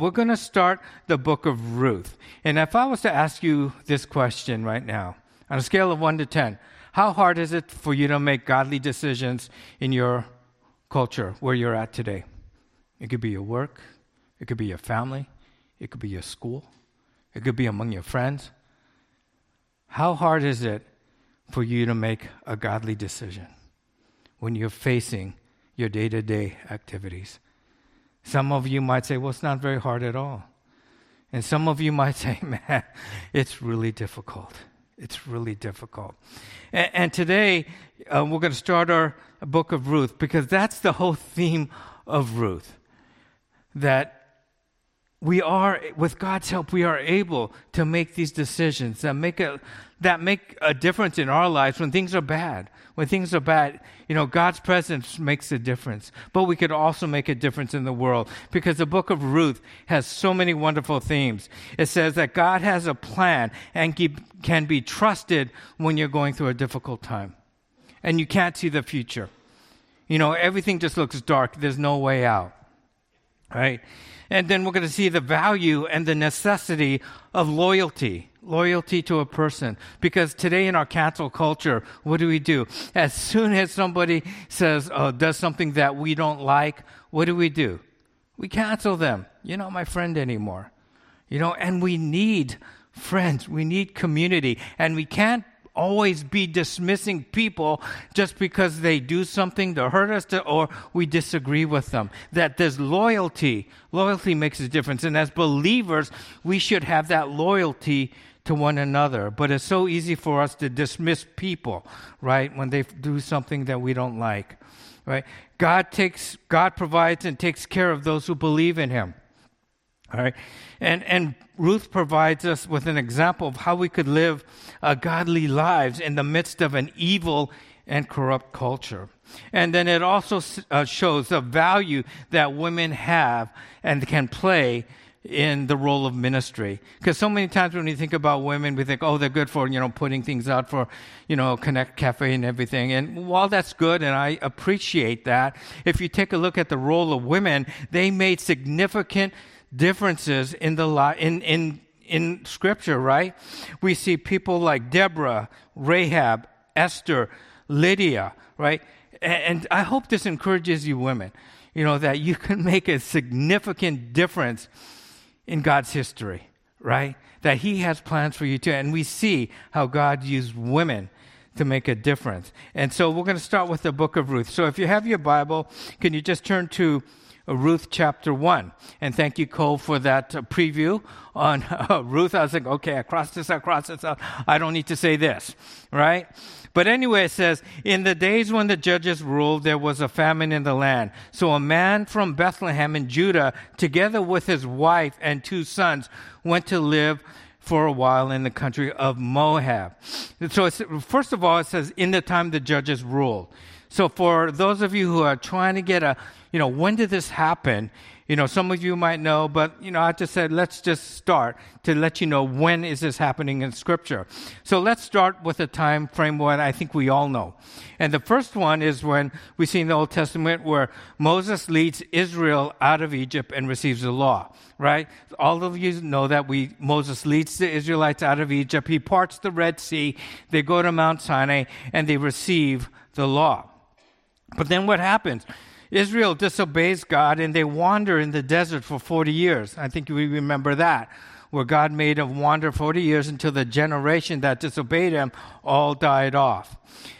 We're going to start the book of Ruth. And if I was to ask you this question right now, on a scale of 1 to 10, how hard is it for you to make godly decisions in your culture where you're at today? It could be your work, it could be your family, it could be your school, it could be among your friends. How hard is it for you to make a godly decision when you're facing your day to day activities? Some of you might say, well, it's not very hard at all. And some of you might say, man, it's really difficult. It's really difficult. And, and today, uh, we're going to start our book of Ruth because that's the whole theme of Ruth. That we are, with God's help, we are able to make these decisions that make a, that make a difference in our lives when things are bad. When things are bad, you know, God's presence makes a difference. But we could also make a difference in the world because the book of Ruth has so many wonderful themes. It says that God has a plan and can be trusted when you're going through a difficult time and you can't see the future. You know, everything just looks dark. There's no way out. Right? And then we're going to see the value and the necessity of loyalty loyalty to a person. Because today in our cancel culture, what do we do? As soon as somebody says, uh, does something that we don't like, what do we do? We cancel them. You're not my friend anymore. You know, and we need friends. We need community. And we can't always be dismissing people just because they do something to hurt us to, or we disagree with them. That there's loyalty. Loyalty makes a difference. And as believers, we should have that loyalty to one another. But it's so easy for us to dismiss people, right, when they do something that we don't like, right? God takes, God provides and takes care of those who believe in Him. All right. And, and Ruth provides us with an example of how we could live uh, godly lives in the midst of an evil and corrupt culture. And then it also uh, shows the value that women have and can play in the role of ministry. Because so many times when we think about women, we think, oh, they're good for, you know, putting things out for, you know, Connect Cafe and everything. And while that's good, and I appreciate that, if you take a look at the role of women, they made significant differences in the li- in in in scripture, right? We see people like Deborah, Rahab, Esther, Lydia, right? And I hope this encourages you women, you know, that you can make a significant difference in God's history, right? That He has plans for you too. And we see how God used women to make a difference. And so we're going to start with the book of Ruth. So if you have your Bible, can you just turn to Ruth chapter 1. And thank you, Cole, for that uh, preview on uh, Ruth. I was like, okay, I crossed this, I crossed this out. I don't need to say this, right? But anyway, it says, In the days when the judges ruled, there was a famine in the land. So a man from Bethlehem in Judah, together with his wife and two sons, went to live for a while in the country of Moab. So, first of all, it says, In the time the judges ruled. So, for those of you who are trying to get a, you know, when did this happen? You know, some of you might know, but, you know, I just said, let's just start to let you know when is this happening in Scripture. So let's start with a time frame what I think we all know. And the first one is when we see in the Old Testament where Moses leads Israel out of Egypt and receives the law, right? All of you know that we, Moses leads the Israelites out of Egypt. He parts the Red Sea. They go to Mount Sinai and they receive the law. But then what happens? Israel disobeys God and they wander in the desert for 40 years. I think we remember that, where God made them wander 40 years until the generation that disobeyed him all died off.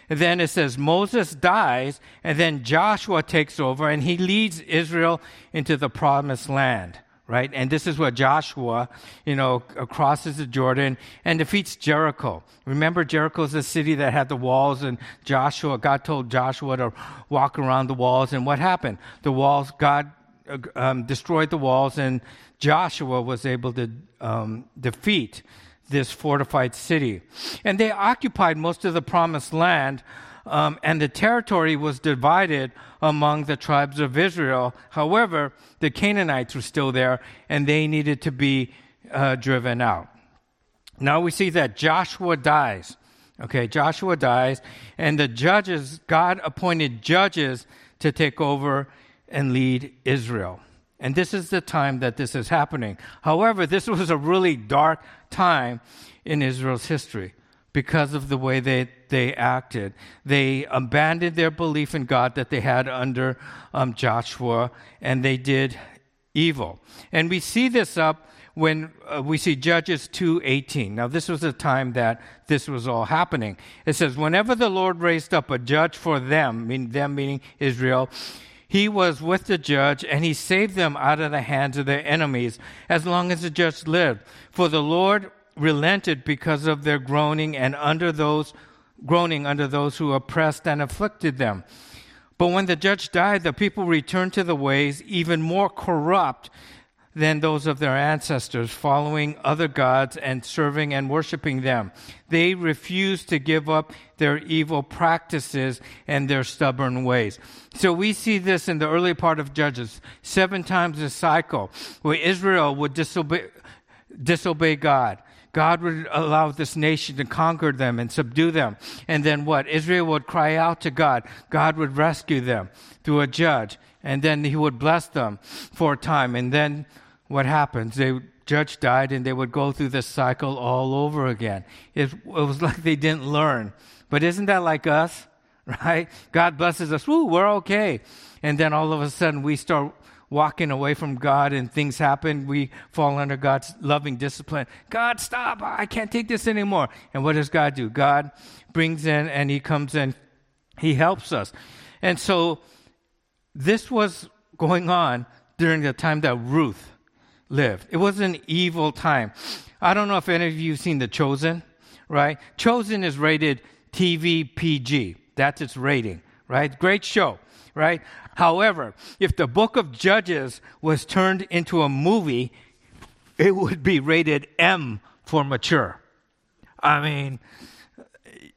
And then it says Moses dies, and then Joshua takes over and he leads Israel into the promised land right? And this is where Joshua, you know, crosses the Jordan and defeats Jericho. Remember, Jericho is a city that had the walls, and Joshua, God told Joshua to walk around the walls. And what happened? The walls, God uh, um, destroyed the walls, and Joshua was able to um, defeat this fortified city. And they occupied most of the promised land um, and the territory was divided among the tribes of Israel. However, the Canaanites were still there, and they needed to be uh, driven out. Now we see that Joshua dies. Okay, Joshua dies, and the judges, God appointed judges to take over and lead Israel. And this is the time that this is happening. However, this was a really dark time in Israel's history because of the way they, they acted. They abandoned their belief in God that they had under um, Joshua, and they did evil. And we see this up when uh, we see Judges 2:18. Now this was the time that this was all happening. It says whenever the Lord raised up a judge for them, meaning them meaning Israel, he was with the judge and he saved them out of the hands of their enemies as long as the judge lived. For the Lord relented because of their groaning and under those groaning under those who oppressed and afflicted them. But when the judge died, the people returned to the ways even more corrupt than those of their ancestors, following other gods and serving and worshiping them. They refused to give up their evil practices and their stubborn ways. So we see this in the early part of Judges, seven times a cycle, where Israel would disobey, disobey God. God would allow this nation to conquer them and subdue them. And then what? Israel would cry out to God. God would rescue them through a judge. And then he would bless them for a time. And then what happens? The judge died and they would go through this cycle all over again. It, it was like they didn't learn. But isn't that like us? Right? God blesses us. Woo, we're okay. And then all of a sudden we start walking away from God and things happen. We fall under God's loving discipline. God, stop. I can't take this anymore. And what does God do? God brings in and He comes in. He helps us. And so this was going on during the time that Ruth lived. It was an evil time. I don't know if any of you have seen The Chosen, right? Chosen is rated TV PG. That's its rating, right? Great show, right? However, if the book of Judges was turned into a movie, it would be rated M for mature. I mean,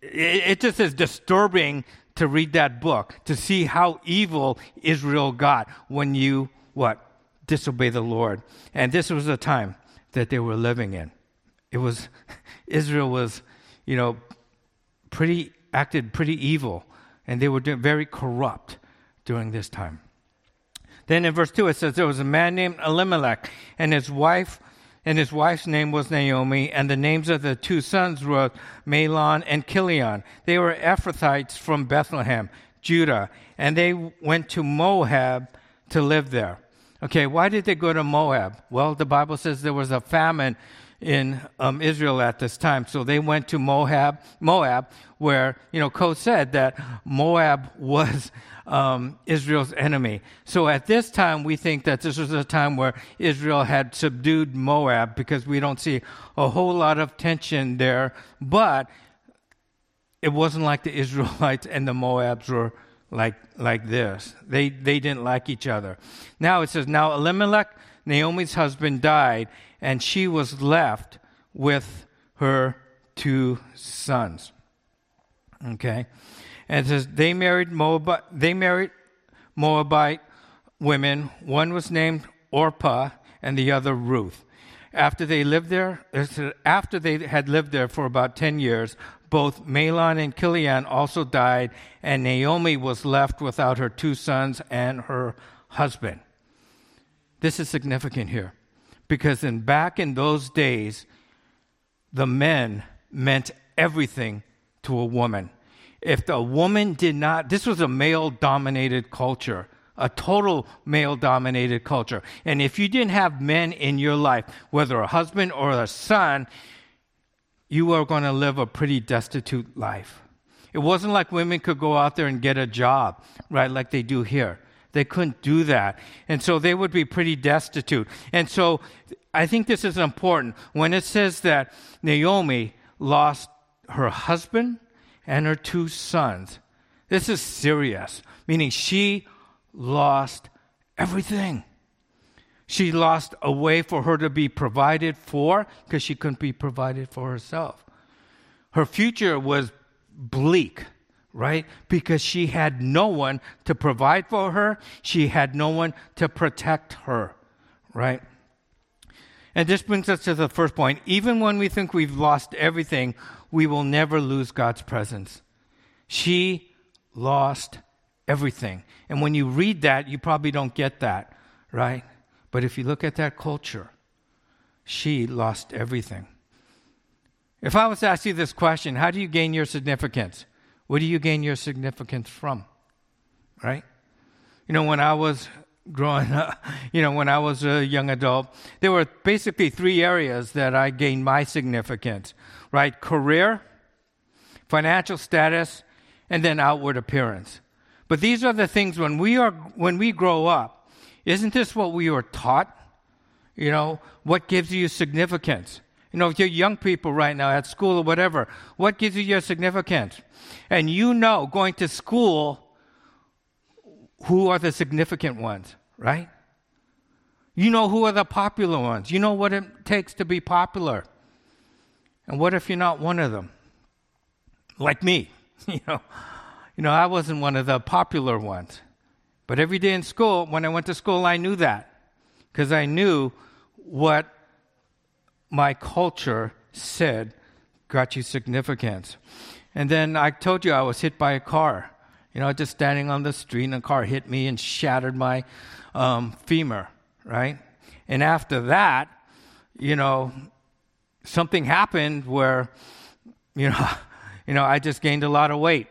it, just is disturbing to read that book, to see how evil Israel got when you, what? disobey the Lord. And this was the time that they were living in. It was, Israel was, you know, pretty, acted pretty evil, and they were very corrupt during this time. Then in verse 2 it says there was a man named Elimelech, and his wife, and his wife's name was Naomi, and the names of the two sons were Mahlon and Chilion. They were Ephrathites from Bethlehem, Judah, and they went to Moab to live there. Okay, why did they go to Moab? Well, the Bible says there was a famine in um, Israel at this time, so they went to Moab. Moab, where you know, Cole said that Moab was um, Israel's enemy. So at this time, we think that this was a time where Israel had subdued Moab because we don't see a whole lot of tension there. But it wasn't like the Israelites and the Moabs were like, like this. They, they didn't like each other. Now it says, Now Elimelech, Naomi's husband, died, and she was left with her two sons. Okay? And says, They married Moabite, they married Moabite women. One was named Orpah, and the other Ruth. After they lived there, after they had lived there for about 10 years, both Mahlon and Chilion also died, and Naomi was left without her two sons and her husband. This is significant here because in back in those days, the men meant everything to a woman. If the woman did not, this was a male dominated culture, a total male dominated culture. And if you didn't have men in your life, whether a husband or a son, you were going to live a pretty destitute life. It wasn't like women could go out there and get a job, right, like they do here. They couldn't do that. And so they would be pretty destitute. And so I think this is important. When it says that Naomi lost her husband and her two sons, this is serious, meaning she lost everything. She lost a way for her to be provided for because she couldn't be provided for herself. Her future was bleak, right? Because she had no one to provide for her, she had no one to protect her, right? And this brings us to the first point. Even when we think we've lost everything, we will never lose God's presence. She lost everything. And when you read that, you probably don't get that, right? But if you look at that culture, she lost everything. If I was to ask you this question, how do you gain your significance? Where do you gain your significance from? Right? You know, when I was growing up, you know, when I was a young adult, there were basically three areas that I gained my significance, right? Career, financial status, and then outward appearance. But these are the things when we are when we grow up, isn't this what we were taught? You know, what gives you significance? You know, if you're young people right now at school or whatever, what gives you your significance? And you know, going to school, who are the significant ones, right? You know who are the popular ones. You know what it takes to be popular. And what if you're not one of them? Like me, you know. You know, I wasn't one of the popular ones. But every day in school, when I went to school, I knew that because I knew what my culture said got you significance. And then I told you I was hit by a car. You know, just standing on the street and a car hit me and shattered my um, femur, right? And after that, you know, something happened where, you know, you know, I just gained a lot of weight.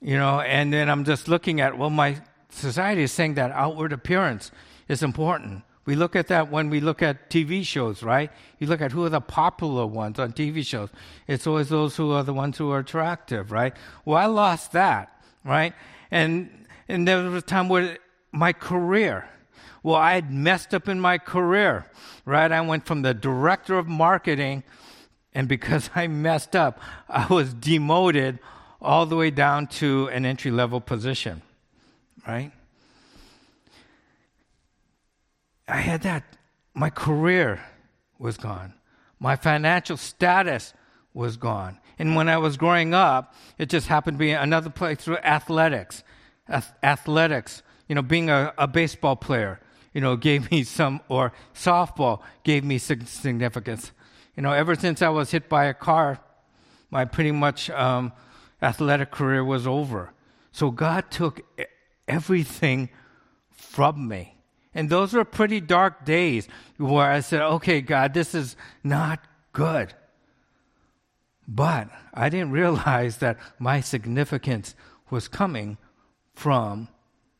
You know, and then I'm just looking at, well, my society is saying that outward appearance is important. We look at that when we look at TV shows, right? You look at who are the popular ones on TV shows. It's always those who are the ones who are attractive, right? Well, I lost that, right? And and there was a time where my career, well, I had messed up in my career, right? I went from the director of marketing, and because I messed up, I was demoted all the way down to an entry level position, right? I had that. My career was gone. My financial status was gone. And when I was growing up, it just happened to be another place through athletics. Athletics, you know, being a, a baseball player, you know, gave me some, or softball gave me significance. You know, ever since I was hit by a car, my pretty much um, athletic career was over. So God took everything from me. And those were pretty dark days where I said, okay, God, this is not good. But I didn't realize that my significance was coming from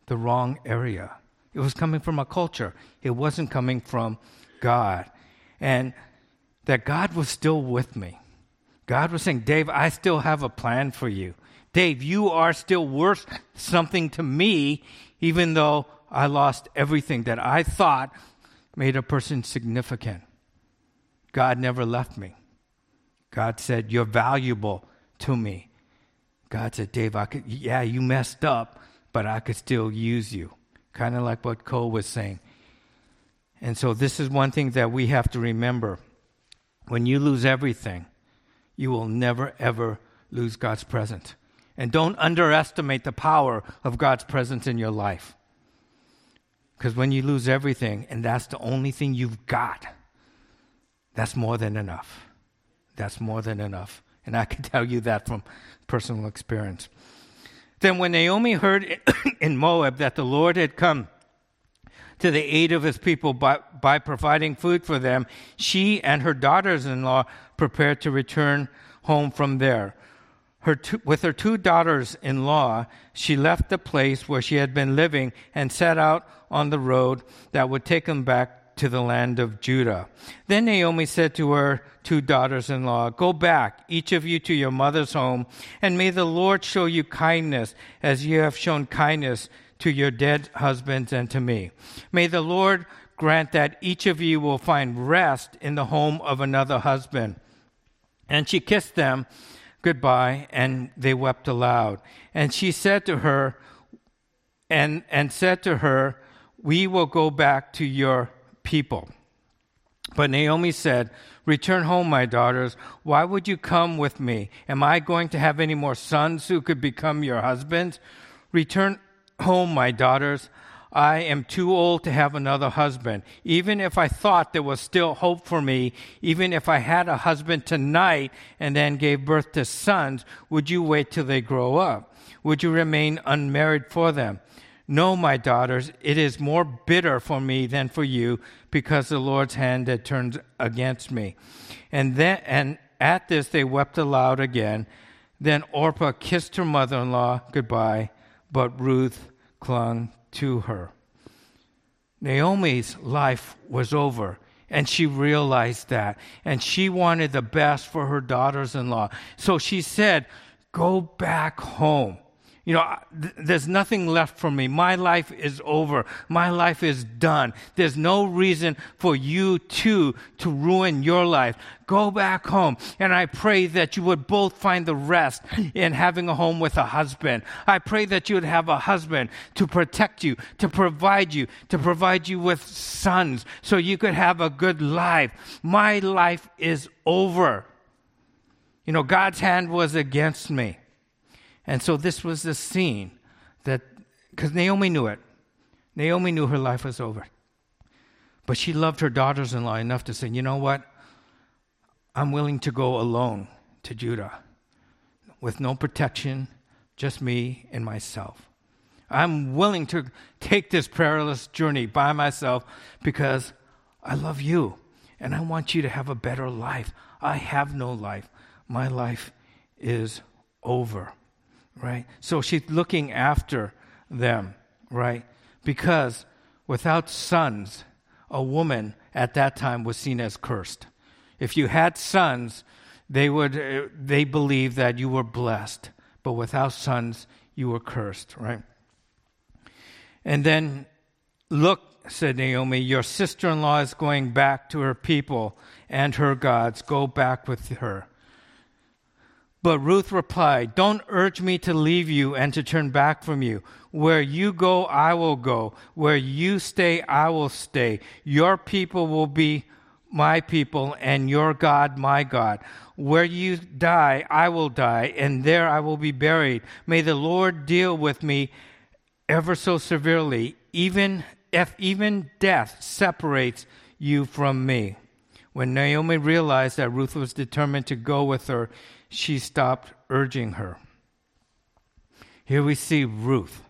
the wrong area. It was coming from a culture, it wasn't coming from God. And that God was still with me. God was saying, Dave, I still have a plan for you. Dave, you are still worth something to me, even though I lost everything that I thought made a person significant. God never left me. God said, You're valuable to me. God said, Dave, I could, yeah, you messed up, but I could still use you. Kind of like what Cole was saying. And so, this is one thing that we have to remember. When you lose everything, you will never, ever lose God's presence. And don't underestimate the power of God's presence in your life. Because when you lose everything and that's the only thing you've got, that's more than enough. That's more than enough. And I can tell you that from personal experience. Then, when Naomi heard in Moab that the Lord had come to the aid of his people by, by providing food for them, she and her daughters in law prepared to return home from there. Her two, with her two daughters in law, she left the place where she had been living and set out on the road that would take them back to the land of Judah. Then Naomi said to her two daughters in law, Go back, each of you to your mother's home, and may the Lord show you kindness as you have shown kindness to your dead husbands and to me. May the Lord grant that each of you will find rest in the home of another husband. And she kissed them goodbye, and they wept aloud. And she said to her, and, and said to her, We will go back to your people. But Naomi said, Return home, my daughters. Why would you come with me? Am I going to have any more sons who could become your husbands? Return home, my daughters. I am too old to have another husband. Even if I thought there was still hope for me, even if I had a husband tonight and then gave birth to sons, would you wait till they grow up? Would you remain unmarried for them? No, my daughters, it is more bitter for me than for you, because the Lord's hand had turned against me. And then and at this they wept aloud again. Then Orpah kissed her mother in law goodbye, but Ruth clung to her. Naomi's life was over, and she realized that. And she wanted the best for her daughters in law. So she said, Go back home you know, th- there's nothing left for me. My life is over. My life is done. There's no reason for you two to ruin your life. Go back home. And I pray that you would both find the rest in having a home with a husband. I pray that you would have a husband to protect you, to provide you, to provide you with sons so you could have a good life. My life is over. You know, God's hand was against me. And so this was the scene that, because Naomi knew it. Naomi knew her life was over. But she loved her daughters in law enough to say, you know what? I'm willing to go alone to Judah with no protection, just me and myself. I'm willing to take this perilous journey by myself because I love you and I want you to have a better life. I have no life. My life is over right? So she's looking after them, right? Because without sons, a woman at that time was seen as cursed. If you had sons, they would uh, they believed that you were blessed, but without sons, you were cursed, right? And then look, said Naomi, your sister-in-law is going back to her people and her gods. Go back with her. But Ruth replied, Don't urge me to leave you and to turn back from you. Where you go, I will go. Where you stay, I will stay. Your people will be my people, and your God, my God. Where you die, I will die, and there I will be buried. May the Lord deal with me ever so severely, even if even death separates you from me. When Naomi realized that Ruth was determined to go with her, she stopped urging her. Here we see Ruth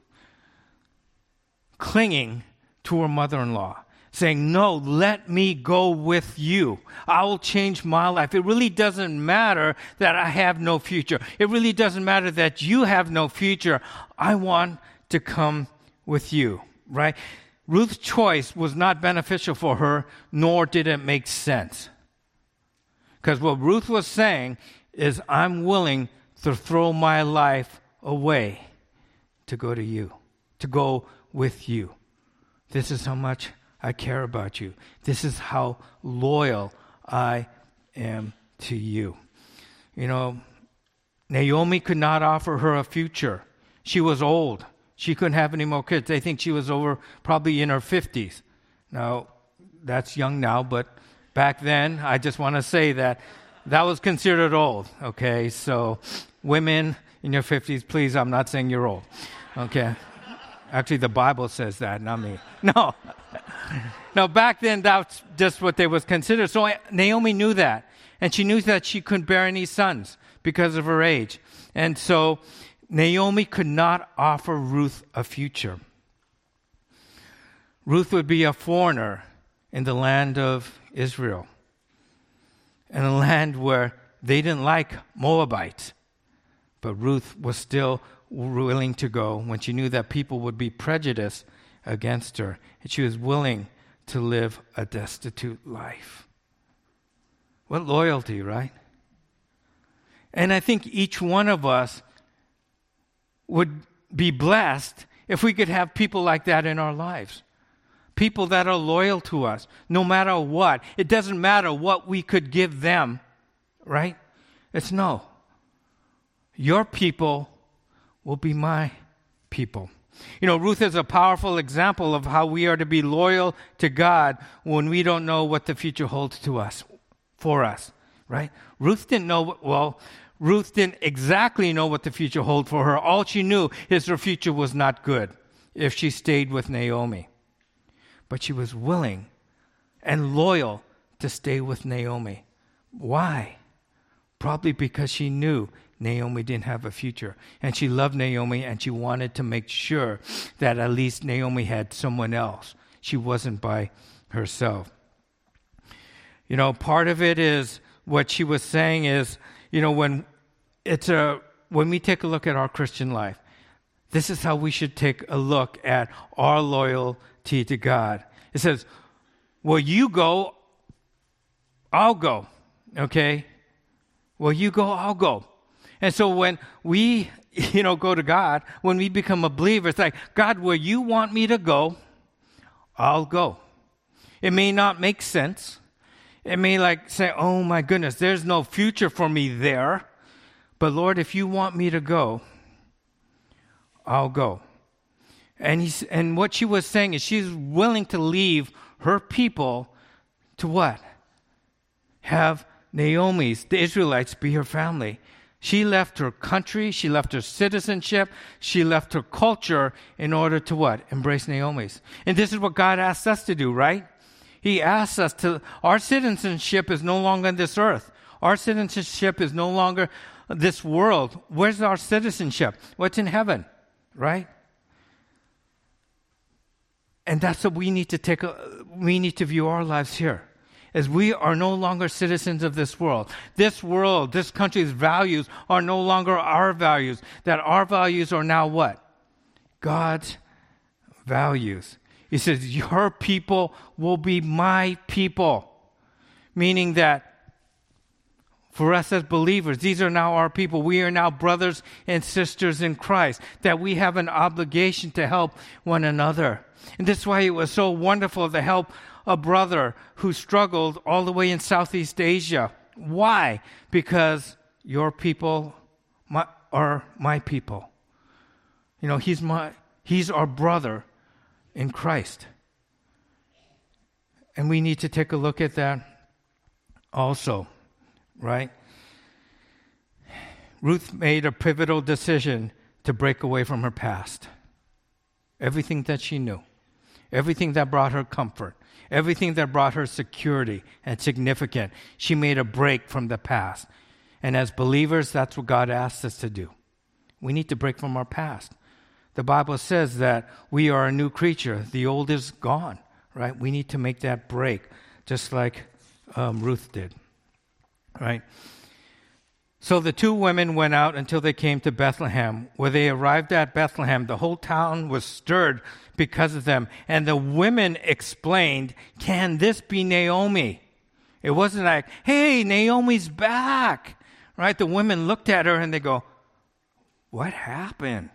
clinging to her mother in law, saying, No, let me go with you. I will change my life. It really doesn't matter that I have no future. It really doesn't matter that you have no future. I want to come with you, right? Ruth's choice was not beneficial for her, nor did it make sense. Because what Ruth was saying is I'm willing to throw my life away to go to you, to go with you. This is how much I care about you. This is how loyal I am to you. You know, Naomi could not offer her a future. She was old. She couldn't have any more kids. They think she was over probably in her 50s. Now, that's young now, but back then, I just want to say that that was considered old, okay? So, women in your 50s, please, I'm not saying you're old, okay? Actually, the Bible says that, not me. No. no, back then, that's just what they was considered. So, Naomi knew that. And she knew that she couldn't bear any sons because of her age. And so, Naomi could not offer Ruth a future. Ruth would be a foreigner in the land of Israel in a land where they didn't like Moabites. But Ruth was still willing to go when she knew that people would be prejudiced against her. And she was willing to live a destitute life. What loyalty, right? And I think each one of us would be blessed if we could have people like that in our lives people that are loyal to us, no matter what. It doesn't matter what we could give them, right? It's no. Your people will be my people. You know, Ruth is a powerful example of how we are to be loyal to God when we don't know what the future holds to us, for us, right? Ruth didn't know, well, Ruth didn't exactly know what the future held for her. All she knew is her future was not good if she stayed with Naomi but she was willing and loyal to stay with Naomi. Why? Probably because she knew Naomi didn't have a future. And she loved Naomi and she wanted to make sure that at least Naomi had someone else. She wasn't by herself. You know, part of it is what she was saying is, you know, when it's a when we take a look at our Christian life, this is how we should take a look at our to God. It says, Well, you go, I'll go. Okay? Well, you go, I'll go. And so when we, you know, go to God, when we become a believer, it's like, God, where you want me to go, I'll go. It may not make sense. It may like say, oh my goodness, there's no future for me there. But Lord, if you want me to go, I'll go. And, he's, and what she was saying is she's willing to leave her people to what? Have Naomi's, the Israelites, be her family. She left her country, she left her citizenship, she left her culture in order to what? Embrace Naomi's. And this is what God asks us to do, right? He asks us to, our citizenship is no longer in this earth. Our citizenship is no longer this world. Where's our citizenship? What's in heaven, right? And that's what we need to take, we need to view our lives here as we are no longer citizens of this world. This world, this country's values are no longer our values. That our values are now what? God's values. He says, Your people will be my people. Meaning that for us as believers, these are now our people. We are now brothers and sisters in Christ, that we have an obligation to help one another. And this is why it was so wonderful to help a brother who struggled all the way in Southeast Asia. Why? Because your people my, are my people. You know, he's my he's our brother in Christ. And we need to take a look at that also, right? Ruth made a pivotal decision to break away from her past. Everything that she knew, everything that brought her comfort, everything that brought her security and significance, She made a break from the past. And as believers, that's what God asks us to do. We need to break from our past. The Bible says that we are a new creature, the old is gone, right? We need to make that break, just like um, Ruth did, right? So the two women went out until they came to Bethlehem. Where they arrived at Bethlehem, the whole town was stirred because of them. And the women explained, Can this be Naomi? It wasn't like, Hey, Naomi's back. Right? The women looked at her and they go, What happened?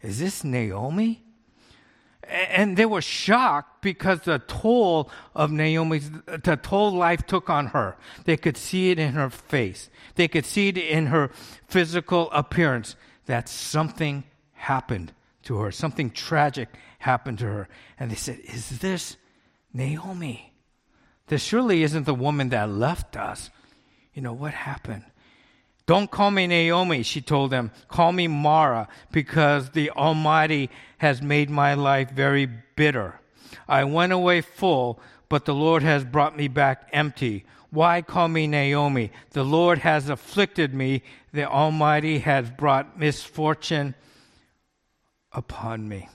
Is this Naomi? And they were shocked because the toll of Naomi's, the toll life took on her. They could see it in her face. They could see it in her physical appearance that something happened to her. Something tragic happened to her. And they said, Is this Naomi? This surely isn't the woman that left us. You know, what happened? Don't call me Naomi, she told them. Call me Mara, because the Almighty has made my life very bitter. I went away full, but the Lord has brought me back empty. Why call me Naomi? The Lord has afflicted me. The Almighty has brought misfortune upon me.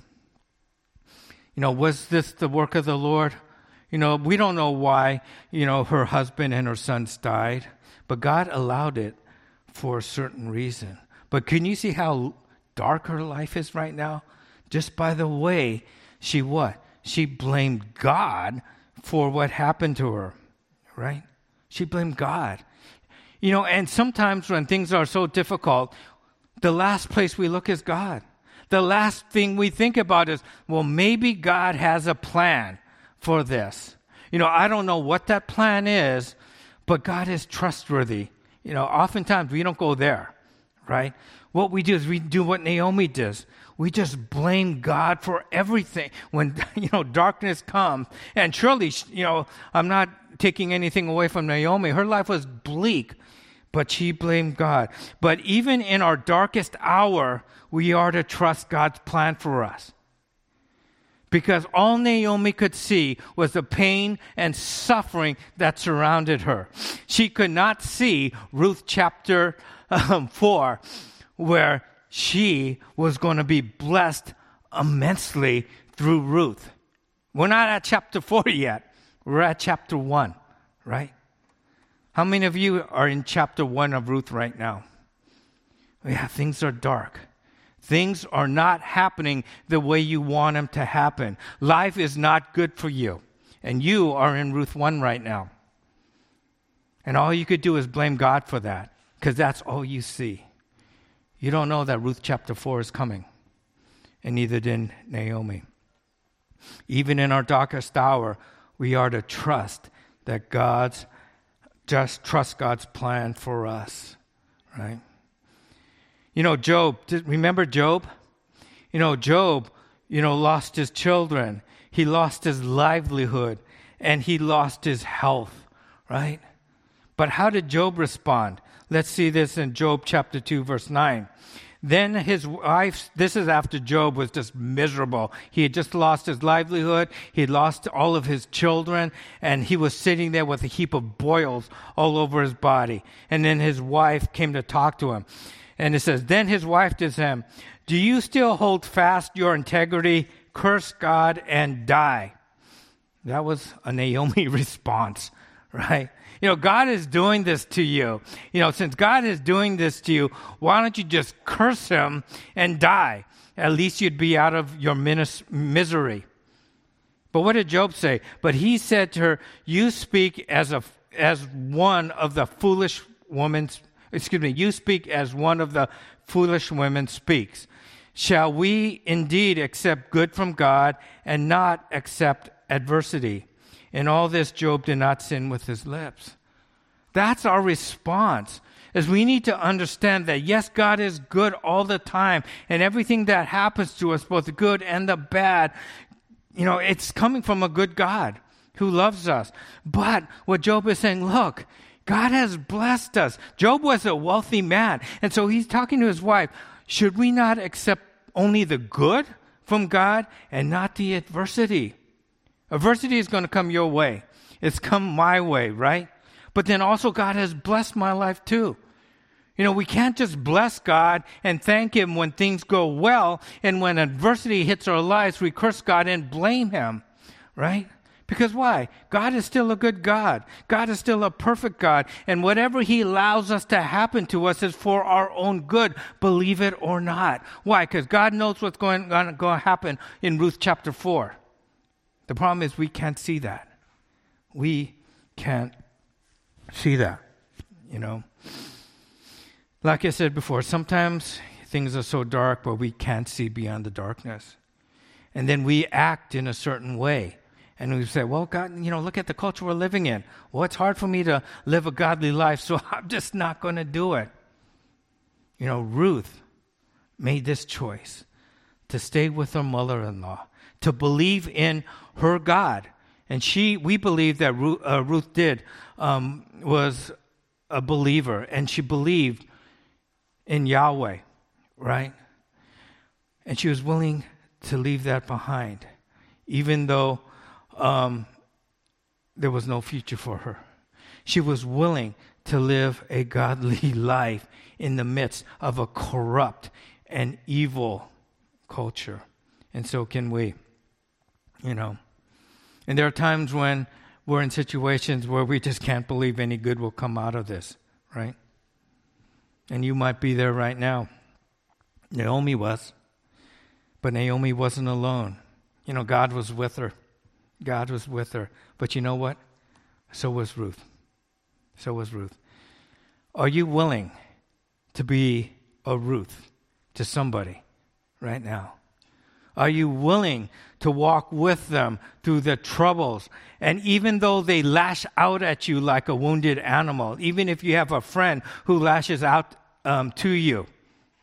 You know, was this the work of the Lord? You know, we don't know why, you know, her husband and her sons died, but God allowed it for a certain reason. But can you see how dark her life is right now? Just by the way she what? She blamed God for what happened to her, right? She blamed God. You know, and sometimes when things are so difficult, the last place we look is God the last thing we think about is, well, maybe God has a plan for this. You know, I don't know what that plan is, but God is trustworthy. You know, oftentimes we don't go there, right? What we do is we do what Naomi does. We just blame God for everything when, you know, darkness comes. And surely, you know, I'm not taking anything away from Naomi. Her life was bleak, but she blamed God. But even in our darkest hour, we are to trust God's plan for us. Because all Naomi could see was the pain and suffering that surrounded her. She could not see Ruth chapter um, 4, where she was going to be blessed immensely through Ruth. We're not at chapter 4 yet. We're at chapter 1, right? How many of you are in chapter 1 of Ruth right now? Yeah, things are dark. Things are not happening the way you want them to happen. Life is not good for you. And you are in Ruth 1 right now. And all you could do is blame God for that, because that's all you see. You don't know that Ruth chapter 4 is coming, and neither did Naomi. Even in our darkest hour, we are to trust that God's, just trust God's plan for us, right? You know, Job, remember Job? You know, Job, you know, lost his children, he lost his livelihood, and he lost his health, right? But how did Job respond? Let's see this in Job chapter 2, verse 9. Then his wife, this is after Job was just miserable. He had just lost his livelihood. He had lost all of his children and he was sitting there with a heap of boils all over his body. And then his wife came to talk to him. And it says, Then his wife to him, Do you still hold fast your integrity? Curse God and die. That was a Naomi response, right? You know, God is doing this to you. You know, since God is doing this to you, why don't you just curse him and die? At least you'd be out of your misery. But what did Job say? But he said to her, You speak as, a, as one of the foolish woman's excuse me, you speak as one of the foolish women speaks. Shall we indeed accept good from God and not accept adversity? In all this, Job did not sin with his lips. That's our response. Is we need to understand that yes, God is good all the time, and everything that happens to us, both the good and the bad, you know, it's coming from a good God who loves us. But what Job is saying, look, God has blessed us. Job was a wealthy man. And so he's talking to his wife. Should we not accept only the good from God and not the adversity? Adversity is going to come your way. It's come my way, right? But then also God has blessed my life too. You know, we can't just bless God and thank Him when things go well, and when adversity hits our lives, we curse God and blame Him, right? Because why? God is still a good God. God is still a perfect God. And whatever He allows us to happen to us is for our own good, believe it or not. Why? Because God knows what's going, going to happen in Ruth chapter 4. The problem is we can't see that. We can't see that, you know. Like I said before, sometimes things are so dark, but we can't see beyond the darkness. And then we act in a certain way and we say, well, God, you know, look at the culture we're living in. Well, it's hard for me to live a godly life, so I'm just not going to do it. You know, Ruth made this choice to stay with her mother in law, to believe in her God. And she, we believe that Ruth, uh, Ruth did, um, was a believer, and she believed in Yahweh, right? And she was willing to leave that behind, even though um, there was no future for her. She was willing to live a godly life in the midst of a corrupt and evil culture. And so can we, you know. And there are times when we're in situations where we just can't believe any good will come out of this, right? And you might be there right now. Naomi was. But Naomi wasn't alone. You know, God was with her. God was with her. But you know what? So was Ruth. So was Ruth. Are you willing to be a Ruth to somebody right now? Are you willing to walk with them through the troubles? And even though they lash out at you like a wounded animal, even if you have a friend who lashes out um, to you,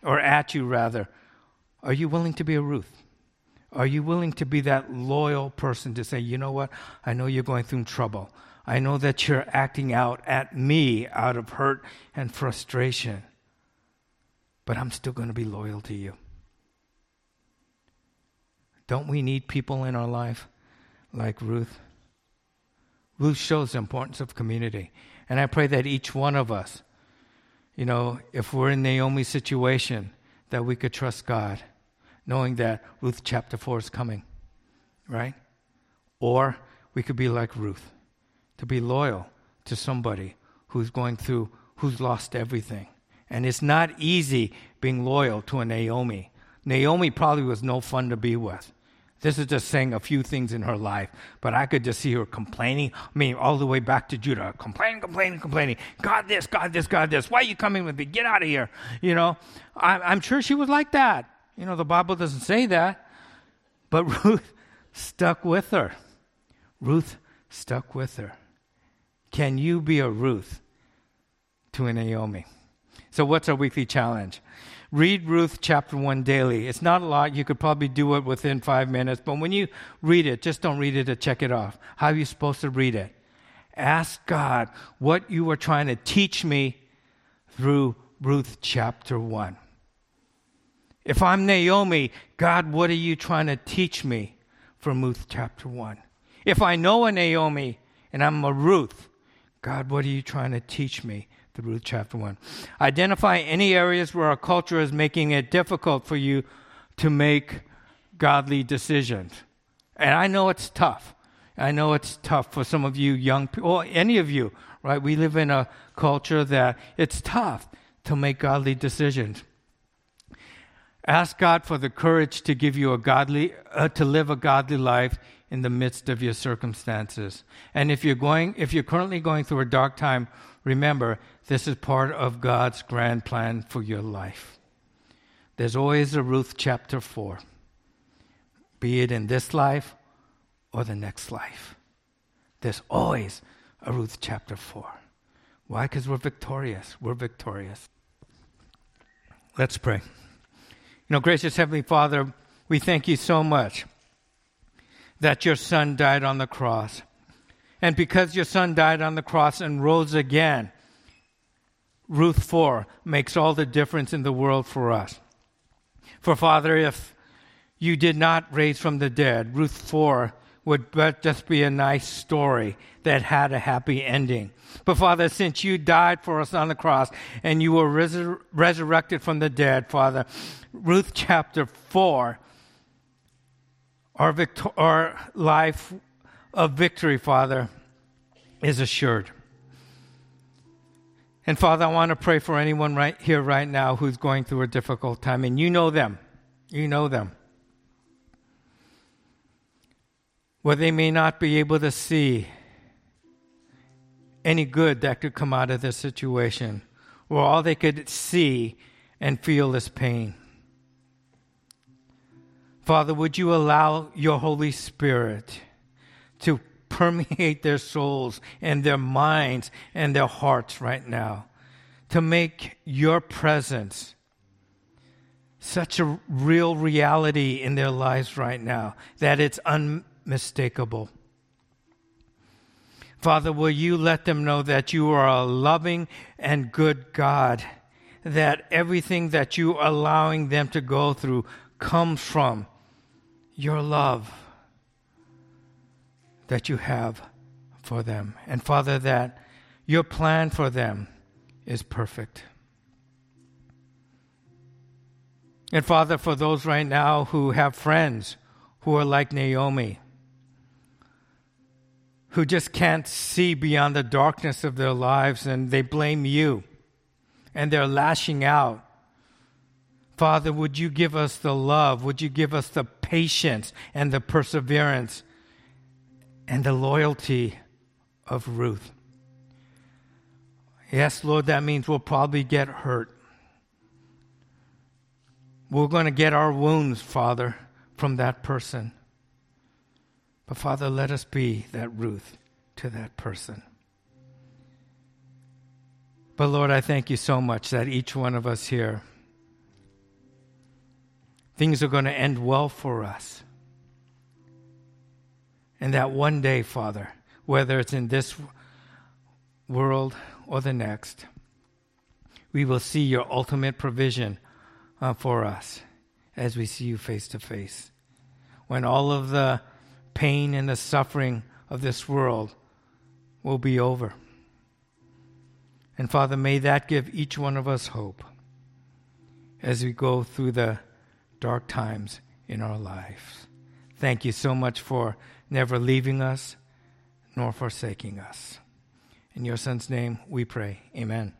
or at you rather, are you willing to be a Ruth? Are you willing to be that loyal person to say, you know what? I know you're going through trouble. I know that you're acting out at me out of hurt and frustration, but I'm still going to be loyal to you. Don't we need people in our life like Ruth? Ruth shows the importance of community. And I pray that each one of us, you know, if we're in Naomi's situation, that we could trust God, knowing that Ruth chapter 4 is coming, right? Or we could be like Ruth, to be loyal to somebody who's going through, who's lost everything. And it's not easy being loyal to a Naomi. Naomi probably was no fun to be with. This is just saying a few things in her life, but I could just see her complaining. I mean, all the way back to Judah, complaining, complaining, complaining. God, this, God, this, God, this. Why are you coming with me? Get out of here. You know, I, I'm sure she was like that. You know, the Bible doesn't say that, but Ruth stuck with her. Ruth stuck with her. Can you be a Ruth to a Naomi? So, what's our weekly challenge? Read Ruth chapter 1 daily. It's not a lot. You could probably do it within five minutes. But when you read it, just don't read it to check it off. How are you supposed to read it? Ask God what you are trying to teach me through Ruth chapter 1. If I'm Naomi, God, what are you trying to teach me from Ruth chapter 1? If I know a Naomi and I'm a Ruth, God, what are you trying to teach me through Ruth chapter 1. Identify any areas where our culture is making it difficult for you to make godly decisions. And I know it's tough. I know it's tough for some of you young people, or any of you, right? We live in a culture that it's tough to make godly decisions. Ask God for the courage to give you a godly, uh, to live a godly life in the midst of your circumstances. And if you're going, if you're currently going through a dark time, remember this is part of God's grand plan for your life. There's always a Ruth chapter 4, be it in this life or the next life. There's always a Ruth chapter 4. Why? Because we're victorious. We're victorious. Let's pray. You know, gracious Heavenly Father, we thank you so much that your Son died on the cross. And because your Son died on the cross and rose again, Ruth 4 makes all the difference in the world for us. For Father, if you did not raise from the dead, Ruth 4 would just be a nice story that had a happy ending. But Father, since you died for us on the cross and you were resur- resurrected from the dead, Father, Ruth chapter 4, our, victor- our life of victory, Father, is assured. And Father, I want to pray for anyone right here, right now, who's going through a difficult time. And you know them. You know them. Where they may not be able to see any good that could come out of this situation, where all they could see and feel is pain. Father, would you allow your Holy Spirit to permeate their souls and their minds and their hearts right now to make your presence such a real reality in their lives right now that it's unmistakable. Father, will you let them know that you are a loving and good God, that everything that you are allowing them to go through comes from your love that you have for them. And Father, that your plan for them is perfect. And Father, for those right now who have friends who are like Naomi, who just can't see beyond the darkness of their lives and they blame you and they're lashing out. Father, would you give us the love? Would you give us the patience and the perseverance and the loyalty of Ruth. Yes, Lord, that means we'll probably get hurt. We're going to get our wounds, Father, from that person. But Father, let us be that Ruth to that person. But Lord, I thank you so much that each one of us here, things are going to end well for us. And that one day, Father, whether it's in this world or the next, we will see your ultimate provision uh, for us as we see you face to face. When all of the pain and the suffering of this world will be over. And Father, may that give each one of us hope as we go through the dark times in our lives. Thank you so much for never leaving us nor forsaking us. In your Son's name we pray. Amen.